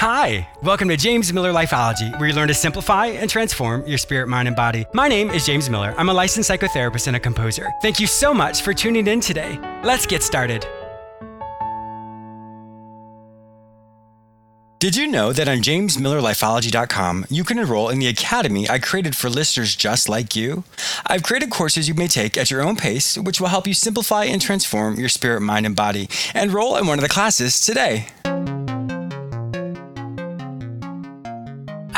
Hi, welcome to James Miller Lifeology, where you learn to simplify and transform your spirit, mind, and body. My name is James Miller. I'm a licensed psychotherapist and a composer. Thank you so much for tuning in today. Let's get started. Did you know that on jamesmillerlifeology.com you can enroll in the academy I created for listeners just like you? I've created courses you may take at your own pace, which will help you simplify and transform your spirit, mind, and body. Enroll in one of the classes today.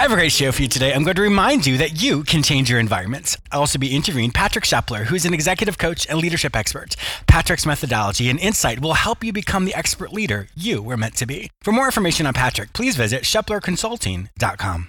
I have a great show for you today. I'm going to remind you that you can change your environments. I'll also be interviewing Patrick Schepeler, who is an executive coach and leadership expert. Patrick's methodology and insight will help you become the expert leader you were meant to be. For more information on Patrick, please visit schepelerconsulting.com.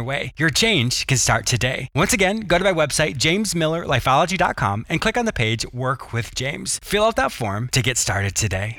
your way. Your change can start today. Once again, go to my website, jamesmillerlifeology.com, and click on the page Work with James. Fill out that form to get started today.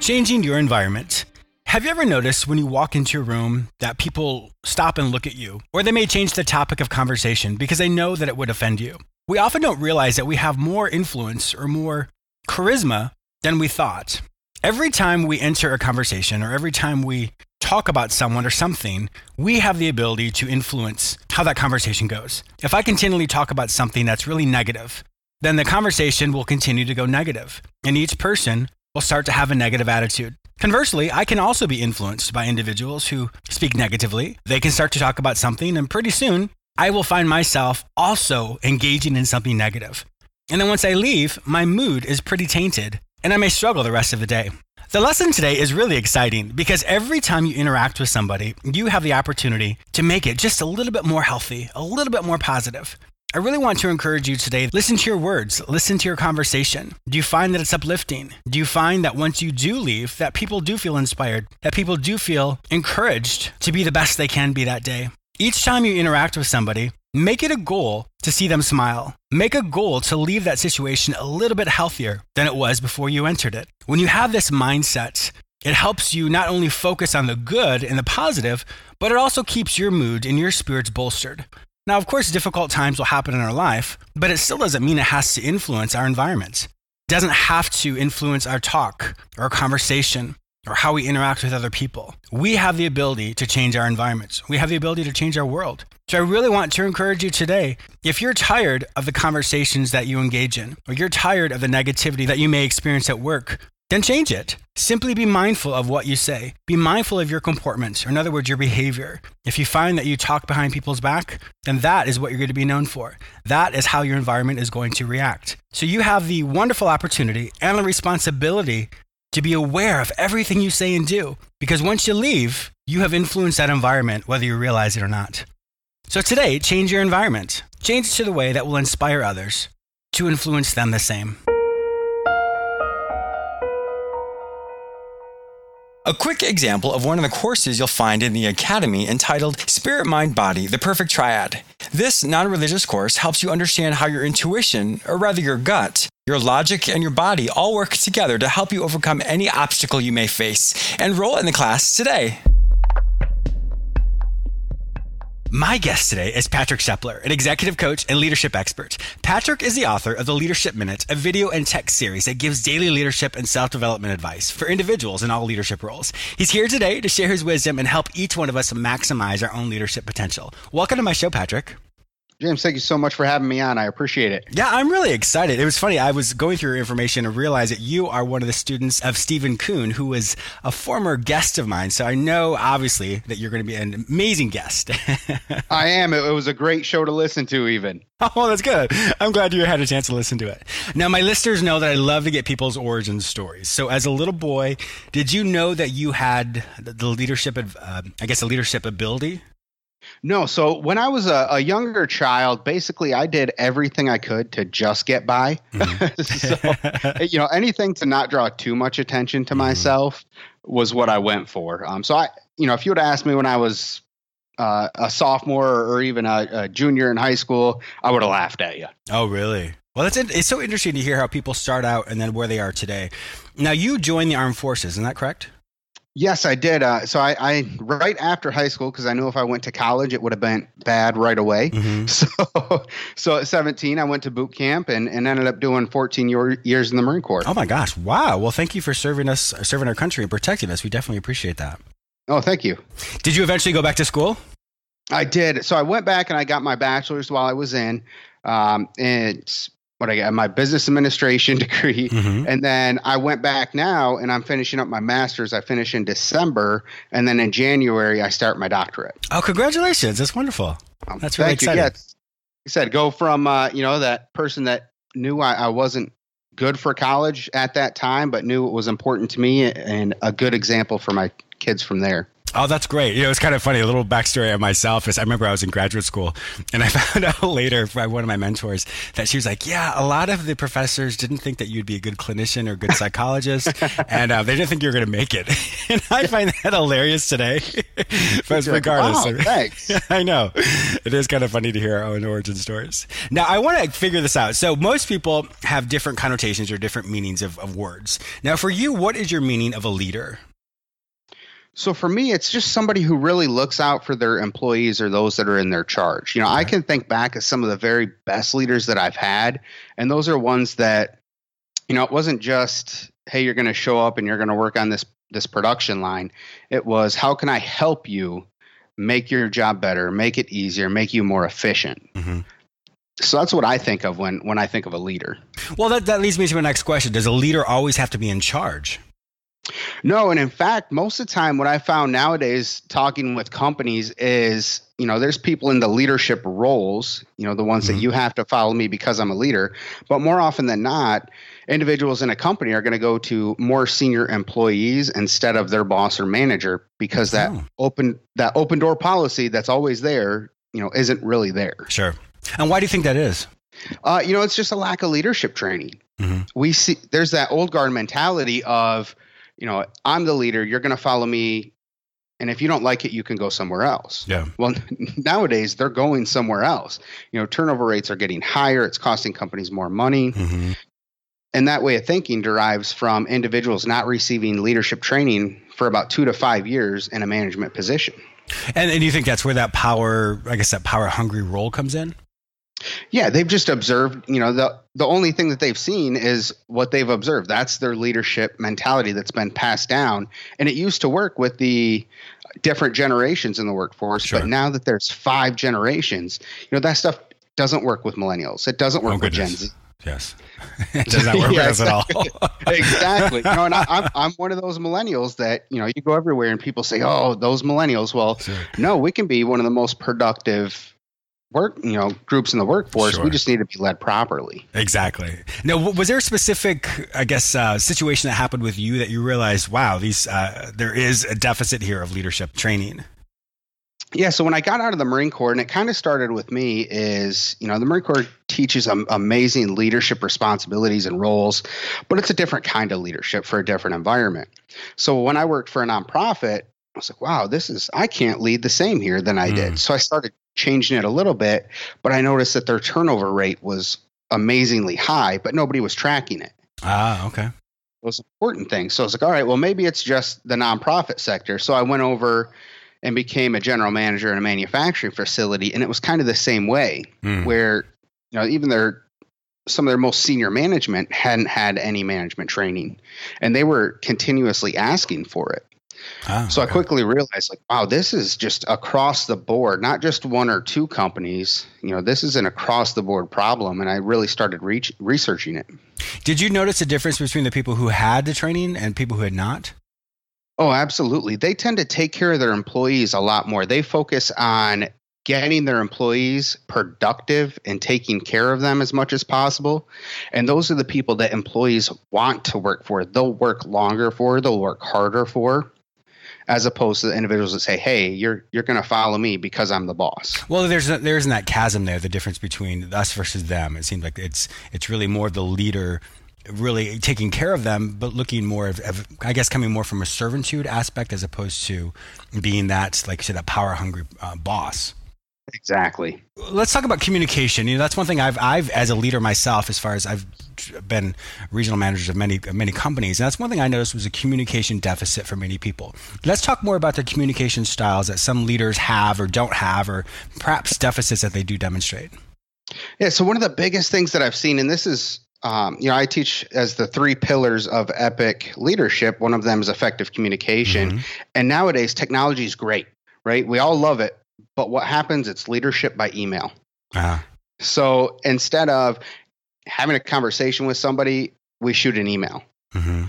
Changing your environment. Have you ever noticed when you walk into a room that people stop and look at you, or they may change the topic of conversation because they know that it would offend you? We often don't realize that we have more influence or more charisma than we thought. Every time we enter a conversation or every time we talk about someone or something, we have the ability to influence how that conversation goes. If I continually talk about something that's really negative, then the conversation will continue to go negative, and each person will start to have a negative attitude. Conversely, I can also be influenced by individuals who speak negatively. They can start to talk about something, and pretty soon I will find myself also engaging in something negative. And then once I leave, my mood is pretty tainted, and I may struggle the rest of the day. The lesson today is really exciting because every time you interact with somebody, you have the opportunity to make it just a little bit more healthy, a little bit more positive. I really want to encourage you today listen to your words, listen to your conversation. Do you find that it's uplifting? Do you find that once you do leave that people do feel inspired, that people do feel encouraged to be the best they can be that day? Each time you interact with somebody, Make it a goal to see them smile. Make a goal to leave that situation a little bit healthier than it was before you entered it. When you have this mindset, it helps you not only focus on the good and the positive, but it also keeps your mood and your spirits bolstered. Now, of course, difficult times will happen in our life, but it still doesn't mean it has to influence our environment. It doesn't have to influence our talk or our conversation or how we interact with other people. We have the ability to change our environments. We have the ability to change our world. So I really want to encourage you today. If you're tired of the conversations that you engage in, or you're tired of the negativity that you may experience at work, then change it. Simply be mindful of what you say. Be mindful of your comportment, or in other words, your behavior. If you find that you talk behind people's back, then that is what you're going to be known for. That is how your environment is going to react. So you have the wonderful opportunity and the responsibility to be aware of everything you say and do. Because once you leave, you have influenced that environment, whether you realize it or not. So today, change your environment. Change it to the way that will inspire others to influence them the same. A quick example of one of the courses you'll find in the Academy entitled Spirit, Mind, Body The Perfect Triad. This non religious course helps you understand how your intuition, or rather your gut, your logic and your body all work together to help you overcome any obstacle you may face. Enroll in the class today. My guest today is Patrick Schepeler, an executive coach and leadership expert. Patrick is the author of the Leadership Minute, a video and text series that gives daily leadership and self development advice for individuals in all leadership roles. He's here today to share his wisdom and help each one of us maximize our own leadership potential. Welcome to my show, Patrick. James, thank you so much for having me on. I appreciate it. Yeah, I'm really excited. It was funny. I was going through your information and realized that you are one of the students of Stephen Kuhn, who was a former guest of mine. So I know, obviously, that you're going to be an amazing guest. I am. It was a great show to listen to, even. Oh, that's good. I'm glad you had a chance to listen to it. Now, my listeners know that I love to get people's origin stories. So, as a little boy, did you know that you had the leadership, of, uh, I guess, a leadership ability? No, so when I was a, a, younger child, basically I did everything I could to just get by. Mm-hmm. so, you know, anything to not draw too much attention to mm-hmm. myself was what I went for. Um, so I, you know, if you would ask me when I was uh, a sophomore or even a, a junior in high school, I would have laughed at you. Oh, really? Well, it's it's so interesting to hear how people start out and then where they are today. Now, you joined the armed forces, isn't that correct? Yes, I did. Uh, so I, I, right after high school, because I knew if I went to college, it would have been bad right away. Mm-hmm. So, so at 17, I went to boot camp and, and ended up doing 14 year, years in the Marine Corps. Oh my gosh! Wow. Well, thank you for serving us, serving our country, and protecting us. We definitely appreciate that. Oh, thank you. Did you eventually go back to school? I did. So I went back and I got my bachelor's while I was in. Um, and what I got my business administration degree, mm-hmm. and then I went back now and I'm finishing up my master's. I finish in December, and then in January I start my doctorate. Oh, congratulations! That's wonderful. Um, That's really exciting. You. Yeah, like I said, go from uh, you know that person that knew I, I wasn't good for college at that time, but knew it was important to me, and a good example for my kids from there. Oh, that's great. You know, it's kind of funny. A little backstory of myself is I remember I was in graduate school and I found out later by one of my mentors that she was like, yeah, a lot of the professors didn't think that you'd be a good clinician or a good psychologist and uh, they didn't think you were going to make it. and I find that hilarious today. but regardless. Wow, thanks. I know. It is kind of funny to hear our own origin stories. Now, I want to figure this out. So most people have different connotations or different meanings of, of words. Now, for you, what is your meaning of a leader? So for me, it's just somebody who really looks out for their employees or those that are in their charge. You know, I can think back of some of the very best leaders that I've had, and those are ones that, you know, it wasn't just, hey, you're going to show up and you're going to work on this this production line. It was, how can I help you make your job better, make it easier, make you more efficient. Mm-hmm. So that's what I think of when when I think of a leader. Well, that that leads me to my next question: Does a leader always have to be in charge? No, and in fact, most of the time, what I found nowadays talking with companies is, you know, there's people in the leadership roles, you know, the ones mm-hmm. that you have to follow me because I'm a leader. But more often than not, individuals in a company are going to go to more senior employees instead of their boss or manager because that oh. open that open door policy that's always there, you know, isn't really there. Sure. And why do you think that is? Uh, you know, it's just a lack of leadership training. Mm-hmm. We see there's that old guard mentality of you know, I'm the leader, you're going to follow me. And if you don't like it, you can go somewhere else. Yeah. Well, nowadays they're going somewhere else. You know, turnover rates are getting higher. It's costing companies more money. Mm-hmm. And that way of thinking derives from individuals not receiving leadership training for about two to five years in a management position. And, and you think that's where that power, I guess, that power hungry role comes in? Yeah, they've just observed, you know, the the only thing that they've seen is what they've observed. That's their leadership mentality that's been passed down. And it used to work with the different generations in the workforce, sure. but now that there's five generations, you know, that stuff doesn't work with millennials. It doesn't work oh, with Gen Z. Yes. it does not work yeah, with us exactly. at all. exactly. You know, and I, am I'm one of those millennials that, you know, you go everywhere and people say, oh, those millennials. Well, sure. no, we can be one of the most productive work you know groups in the workforce sure. we just need to be led properly exactly now was there a specific i guess uh, situation that happened with you that you realized wow these uh, there is a deficit here of leadership training yeah so when i got out of the marine corps and it kind of started with me is you know the marine corps teaches um, amazing leadership responsibilities and roles but it's a different kind of leadership for a different environment so when i worked for a nonprofit I was like, wow, this is, I can't lead the same here than I mm. did. So I started changing it a little bit, but I noticed that their turnover rate was amazingly high, but nobody was tracking it. Ah, okay. It was an important thing. So I was like, all right, well, maybe it's just the nonprofit sector. So I went over and became a general manager in a manufacturing facility, and it was kind of the same way, mm. where you know even their some of their most senior management hadn't had any management training, and they were continuously asking for it. Ah, so okay. I quickly realized, like, wow, this is just across the board, not just one or two companies. You know, this is an across the board problem, and I really started reach, researching it. Did you notice a difference between the people who had the training and people who had not? Oh, absolutely. They tend to take care of their employees a lot more. They focus on getting their employees productive and taking care of them as much as possible. And those are the people that employees want to work for. They'll work longer for, they'll work harder for. As opposed to the individuals that say, "Hey, you're you're going to follow me because I'm the boss." Well, there's a, there isn't that chasm there. The difference between us versus them. It seems like it's it's really more the leader really taking care of them, but looking more of, of, I guess, coming more from a servitude aspect as opposed to being that, like you said, that power hungry uh, boss. Exactly. Let's talk about communication. You know, that's one thing I've, I've as a leader myself, as far as I've been regional managers of many, of many companies, and that's one thing I noticed was a communication deficit for many people. Let's talk more about the communication styles that some leaders have or don't have, or perhaps deficits that they do demonstrate. Yeah. So one of the biggest things that I've seen, and this is um, you know, I teach as the three pillars of epic leadership. One of them is effective communication. Mm-hmm. And nowadays, technology is great, right? We all love it. But what happens? It's leadership by email. Uh-huh. So instead of having a conversation with somebody, we shoot an email. Mm-hmm.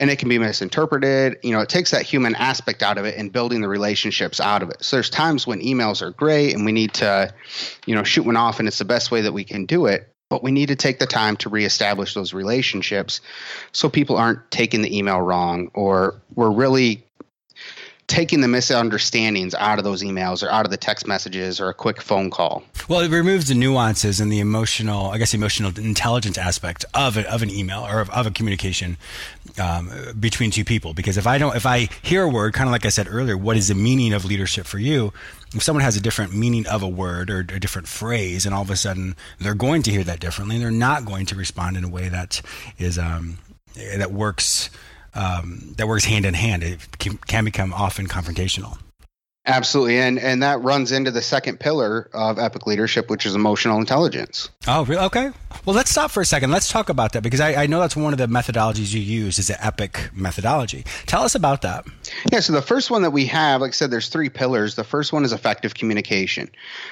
And it can be misinterpreted. You know, it takes that human aspect out of it and building the relationships out of it. So there's times when emails are great and we need to, you know, shoot one off and it's the best way that we can do it but we need to take the time to reestablish those relationships so people aren't taking the email wrong or we're really taking the misunderstandings out of those emails or out of the text messages or a quick phone call. Well, it removes the nuances and the emotional, I guess, emotional intelligence aspect of of an email or of, of a communication um, between two people. Because if I don't, if I hear a word, kind of like I said earlier, what is the meaning of leadership for you? If someone has a different meaning of a word or a different phrase, and all of a sudden they're going to hear that differently, and they're not going to respond in a way that is um, that works um, that works hand in hand. It can, can become often confrontational. Absolutely, and and that runs into the second pillar of epic leadership, which is emotional intelligence. Oh, really? Okay. Well, let's stop for a second. Let's talk about that because I, I know that's one of the methodologies you use is the epic methodology. Tell us about that. Yeah. So the first one that we have, like I said, there's three pillars. The first one is effective communication.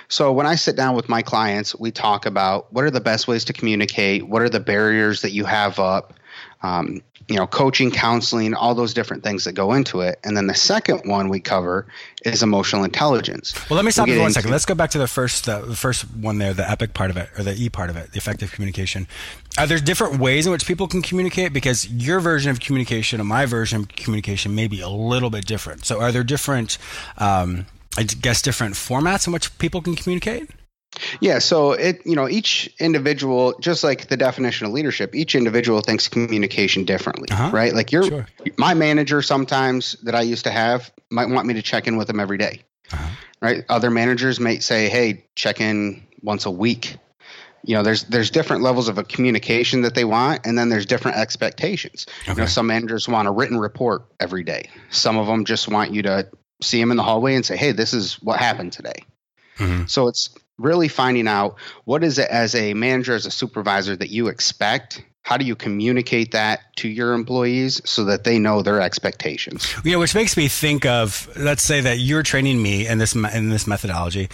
So when I sit down with my clients, we talk about what are the best ways to communicate, what are the barriers that you have up, um, you know, coaching, counseling, all those different things that go into it. And then the second one we cover is emotional intelligence. Well, let me stop you for one second. Let's go back to the first, the first one there, the epic part of it, or the E part of it, the effective communication. Are there different ways in which people can communicate? Because your version of communication and my version of communication may be a little bit different. So, are there different, um, I guess, different formats in which people can communicate? Yeah, so it you know each individual, just like the definition of leadership, each individual thinks communication differently, uh-huh. right? Like you're sure. my manager sometimes that I used to have might want me to check in with them every day, uh-huh. right? Other managers might say, "Hey, check in once a week." You know, there's there's different levels of a communication that they want, and then there's different expectations. Okay. You know, some managers want a written report every day. Some of them just want you to see them in the hallway and say, "Hey, this is what happened today." Mm-hmm. So it's really finding out what is it as a manager, as a supervisor that you expect. How do you communicate that to your employees so that they know their expectations? You know, which makes me think of let's say that you're training me in this in this methodology,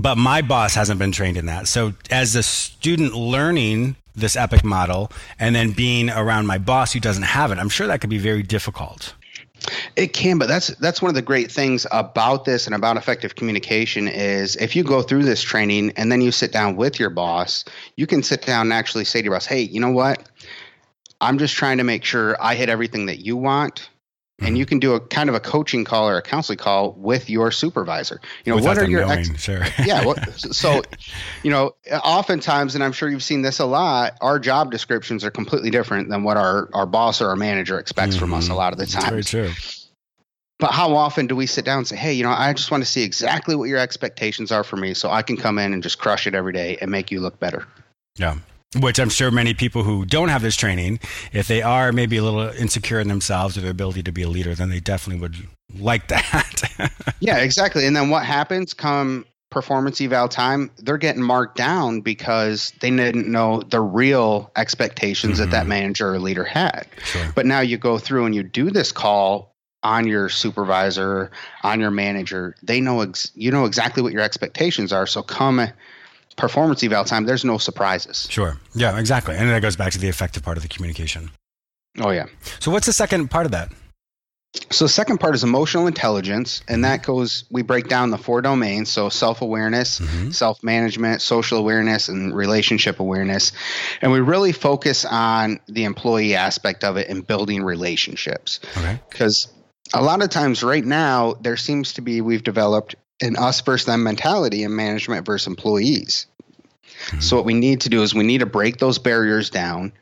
but my boss hasn't been trained in that. So as a student learning this epic model and then being around my boss who doesn't have it, I'm sure that could be very difficult. It can, but that's that's one of the great things about this and about effective communication is if you go through this training and then you sit down with your boss, you can sit down and actually say to your boss, "Hey, you know what? I'm just trying to make sure I hit everything that you want and mm-hmm. you can do a kind of a coaching call or a counseling call with your supervisor. You know, Without what are your knowing, ex- sure. yeah. What, so, you know, oftentimes, and I'm sure you've seen this a lot, our job descriptions are completely different than what our our boss or our manager expects mm-hmm. from us. A mm-hmm. lot of the time, very true. But how often do we sit down and say, "Hey, you know, I just want to see exactly what your expectations are for me, so I can come in and just crush it every day and make you look better." Yeah, which I'm sure many people who don't have this training, if they are maybe a little insecure in themselves or their ability to be a leader, then they definitely would like that. yeah, exactly. And then what happens come performance eval time, they're getting marked down because they didn't know the real expectations mm-hmm. that that mm-hmm. manager or leader had. Sure. But now you go through and you do this call on your supervisor, on your manager. They know ex- you know exactly what your expectations are. So come performance eval time, there's no surprises. Sure. Yeah, exactly. And that goes back to the effective part of the communication. Oh yeah. So what's the second part of that? So the second part is emotional intelligence, and that goes we break down the four domains. So self-awareness, mm-hmm. self-management, social awareness, and relationship awareness. And we really focus on the employee aspect of it and building relationships. Okay. Because a lot of times right now there seems to be we've developed an us versus them mentality in management versus employees. Mm-hmm. So what we need to do is we need to break those barriers down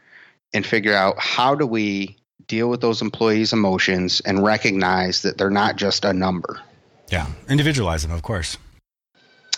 and figure out how do we deal with those employees' emotions and recognize that they're not just a number. Yeah, individualize them, of course.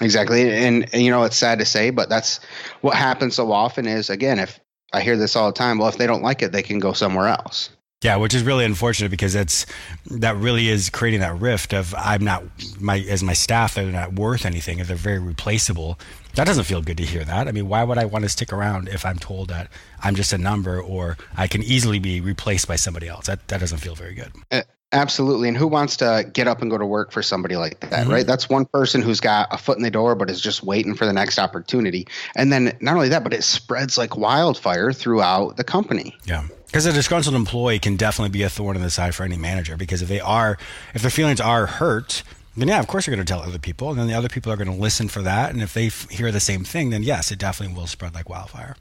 Exactly. And, and, you know, it's sad to say, but that's what happens so often is again, if I hear this all the time, well, if they don't like it, they can go somewhere else. Yeah, which is really unfortunate because it's that really is creating that rift of I'm not my as my staff they're not worth anything if they're very replaceable. That doesn't feel good to hear that. I mean, why would I want to stick around if I'm told that I'm just a number or I can easily be replaced by somebody else? That that doesn't feel very good. Uh, absolutely. And who wants to get up and go to work for somebody like that, mm-hmm. right? That's one person who's got a foot in the door but is just waiting for the next opportunity. And then not only that, but it spreads like wildfire throughout the company. Yeah. Because a disgruntled employee can definitely be a thorn in the side for any manager. Because if they are, if their feelings are hurt, then yeah, of course they're going to tell other people, and then the other people are going to listen for that. And if they f- hear the same thing, then yes, it definitely will spread like wildfire.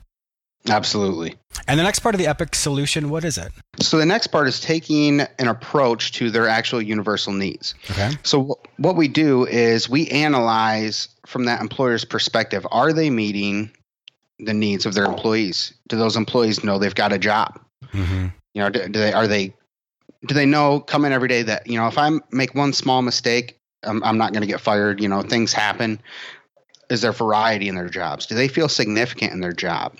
Absolutely. And the next part of the Epic solution, what is it? So the next part is taking an approach to their actual universal needs. Okay. So w- what we do is we analyze from that employer's perspective: Are they meeting the needs of their employees? Do those employees know they've got a job? Mm-hmm. You know, do, do, they are they do they know come in every day that you know if I make one small mistake, I'm, I'm not going to get fired. You know, things happen. Is there variety in their jobs? Do they feel significant in their job?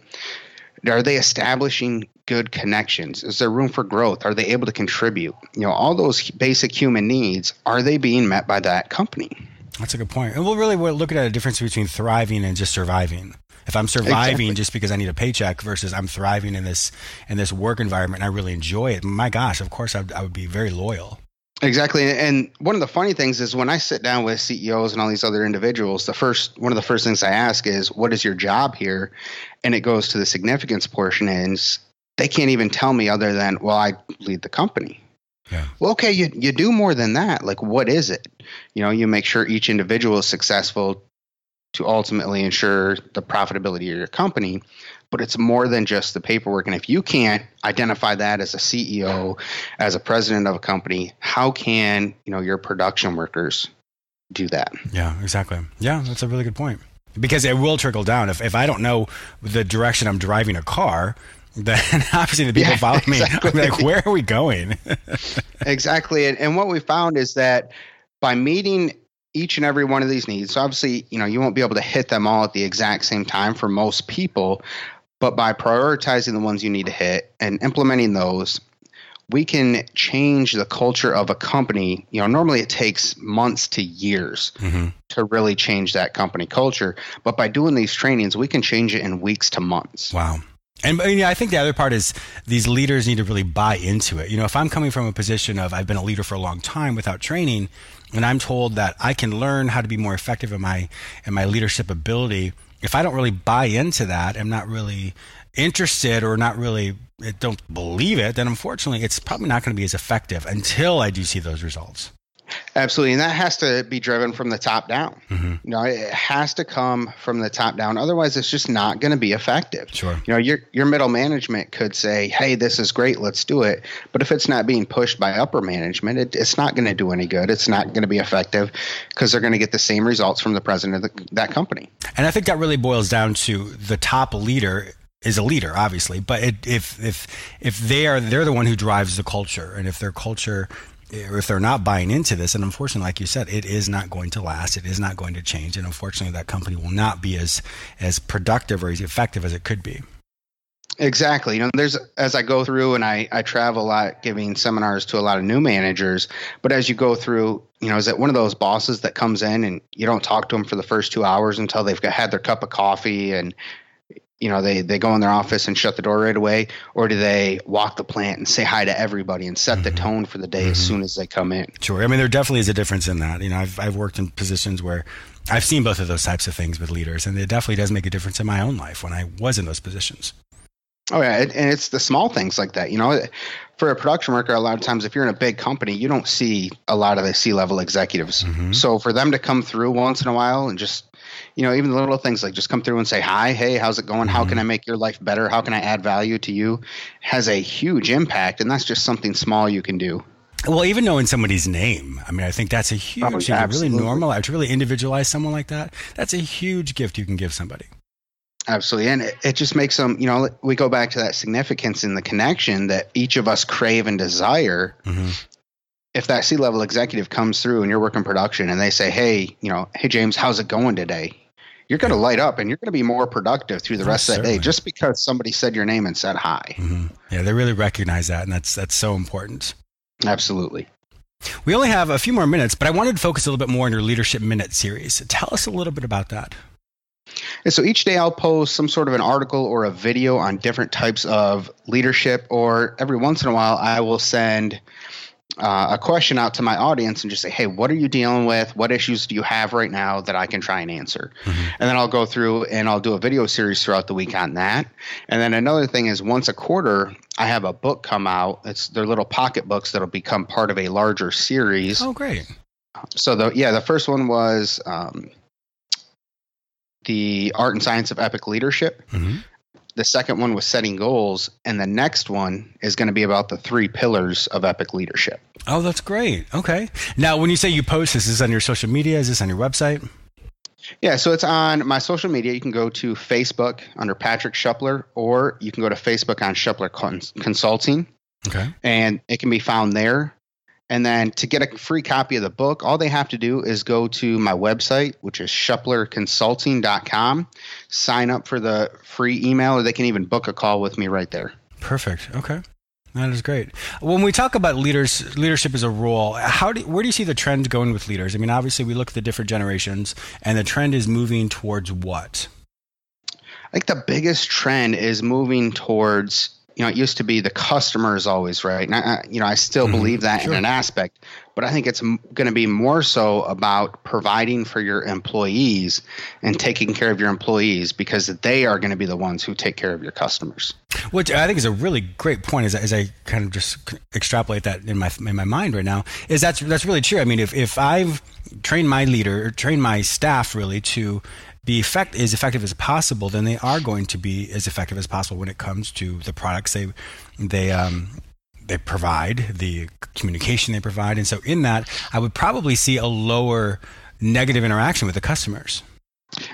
Are they establishing good connections? Is there room for growth? Are they able to contribute? You know, all those basic human needs are they being met by that company? That's a good point. And we'll really we're looking at a difference between thriving and just surviving. If I'm surviving exactly. just because I need a paycheck versus I'm thriving in this in this work environment and I really enjoy it, my gosh, of course I would, I would be very loyal. Exactly. And one of the funny things is when I sit down with CEOs and all these other individuals, the first one of the first things I ask is, what is your job here? And it goes to the significance portion and they can't even tell me other than, well, I lead the company. Yeah. Well, okay, you, you do more than that. Like, what is it? You know, you make sure each individual is successful to ultimately ensure the profitability of your company but it's more than just the paperwork. And if you can't identify that as a ceo as a president of a company how can you know your production workers do that? Yeah exactly. Yeah that's a really good point. Because it will trickle down. If, if i don't know the direction i'm driving a car then obviously the people yeah, follow me. Exactly. Like where are we going? Exactly. And, and what we found is that by meeting each and every one of these needs. So obviously, you know, you won't be able to hit them all at the exact same time for most people, but by prioritizing the ones you need to hit and implementing those, we can change the culture of a company. You know, normally it takes months to years mm-hmm. to really change that company culture, but by doing these trainings, we can change it in weeks to months. Wow. And yeah, I think the other part is these leaders need to really buy into it. You know, if I'm coming from a position of I've been a leader for a long time without training, and I'm told that I can learn how to be more effective in my in my leadership ability, if I don't really buy into that, I'm not really interested or not really eh, don't believe it, then unfortunately it's probably not going to be as effective until I do see those results. Absolutely, and that has to be driven from the top down. Mm-hmm. You know, it has to come from the top down. Otherwise, it's just not going to be effective. Sure. You know, your your middle management could say, "Hey, this is great, let's do it," but if it's not being pushed by upper management, it, it's not going to do any good. It's not going to be effective because they're going to get the same results from the president of the, that company. And I think that really boils down to the top leader is a leader, obviously, but it, if if if they are they're the one who drives the culture, and if their culture if they're not buying into this, and unfortunately, like you said, it is not going to last. It is not going to change, and unfortunately, that company will not be as as productive or as effective as it could be. Exactly. You know, there's as I go through and I I travel a lot, giving seminars to a lot of new managers. But as you go through, you know, is it one of those bosses that comes in and you don't talk to them for the first two hours until they've got, had their cup of coffee and you know they they go in their office and shut the door right away or do they walk the plant and say hi to everybody and set mm-hmm. the tone for the day mm-hmm. as soon as they come in sure i mean there definitely is a difference in that you know i've, I've worked in positions where i've seen both of those types of things with leaders and it definitely does make a difference in my own life when i was in those positions Oh yeah, and it's the small things like that. You know, for a production worker, a lot of times if you're in a big company, you don't see a lot of the C-level executives. Mm-hmm. So for them to come through once in a while and just, you know, even the little things like just come through and say hi, hey, how's it going? Mm-hmm. How can I make your life better? How can I add value to you? Has a huge impact, and that's just something small you can do. Well, even knowing somebody's name, I mean, I think that's a huge, oh, really normal, to really individualize someone like that. That's a huge gift you can give somebody. Absolutely. And it, it, just makes them, you know, we go back to that significance in the connection that each of us crave and desire. Mm-hmm. If that C level executive comes through and you're working production and they say, hey, you know, hey, James, how's it going today? You're going to light up and you're going to be more productive through the rest of that day just because somebody said your name and said hi. Mm-hmm. Yeah, they really recognize that. And that's, that's so important. Absolutely. We only have a few more minutes, but I wanted to focus a little bit more on your Leadership Minute series. Tell us a little bit about that. And so each day I'll post some sort of an article or a video on different types of leadership, or every once in a while I will send uh, a question out to my audience and just say, hey, what are you dealing with? What issues do you have right now that I can try and answer? Mm-hmm. And then I'll go through and I'll do a video series throughout the week on that. And then another thing is once a quarter, I have a book come out. It's their little pocket books that'll become part of a larger series. Oh, great. So the yeah, the first one was um, the art and science of epic leadership. Mm-hmm. The second one was setting goals, and the next one is going to be about the three pillars of epic leadership. Oh, that's great. Okay. Now, when you say you post this, is this on your social media? Is this on your website? Yeah, so it's on my social media. You can go to Facebook under Patrick Schepeler, or you can go to Facebook on Schepeler Consulting. Okay. And it can be found there. And then to get a free copy of the book, all they have to do is go to my website, which is schepelerconsulting.com, sign up for the free email, or they can even book a call with me right there. Perfect. Okay. That is great. When we talk about leaders, leadership as a role, how do, where do you see the trend going with leaders? I mean, obviously, we look at the different generations, and the trend is moving towards what? I think the biggest trend is moving towards you know, it used to be the customer is always right. And I, you know, I still mm-hmm. believe that sure. in an aspect, but I think it's m- going to be more so about providing for your employees and taking care of your employees because they are going to be the ones who take care of your customers. Which I think is a really great point. As, as I kind of just extrapolate that in my in my mind right now, is that's that's really true. I mean, if if I've trained my leader, or trained my staff really to be effect as effective as possible, then they are going to be as effective as possible when it comes to the products they they um, they provide, the communication they provide, and so in that, I would probably see a lower negative interaction with the customers.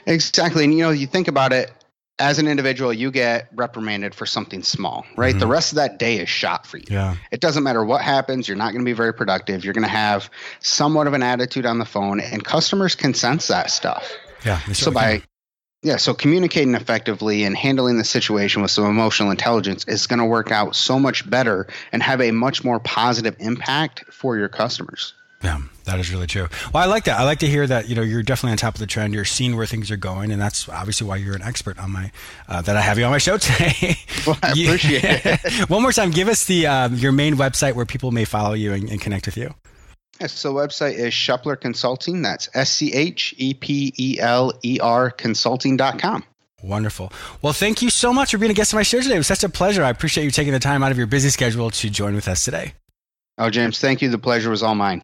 Exactly, and you know, you think about it as an individual, you get reprimanded for something small, right? Mm-hmm. The rest of that day is shot for you. Yeah. It doesn't matter what happens. You're not going to be very productive. You're going to have somewhat of an attitude on the phone, and customers can sense that stuff. Yeah. So by yeah, so communicating effectively and handling the situation with some emotional intelligence is going to work out so much better and have a much more positive impact for your customers. Yeah, that is really true. Well, I like that. I like to hear that you know you're definitely on top of the trend. You're seeing where things are going, and that's obviously why you're an expert on my uh, that I have you on my show today. Well, I appreciate it. One more time, give us the uh, your main website where people may follow you and, and connect with you. Yes, so the website is Schepeler Consulting. That's S C H E P E L E R consulting.com. Wonderful. Well, thank you so much for being a guest on my show today. It was such a pleasure. I appreciate you taking the time out of your busy schedule to join with us today. Oh, James, thank you. The pleasure was all mine.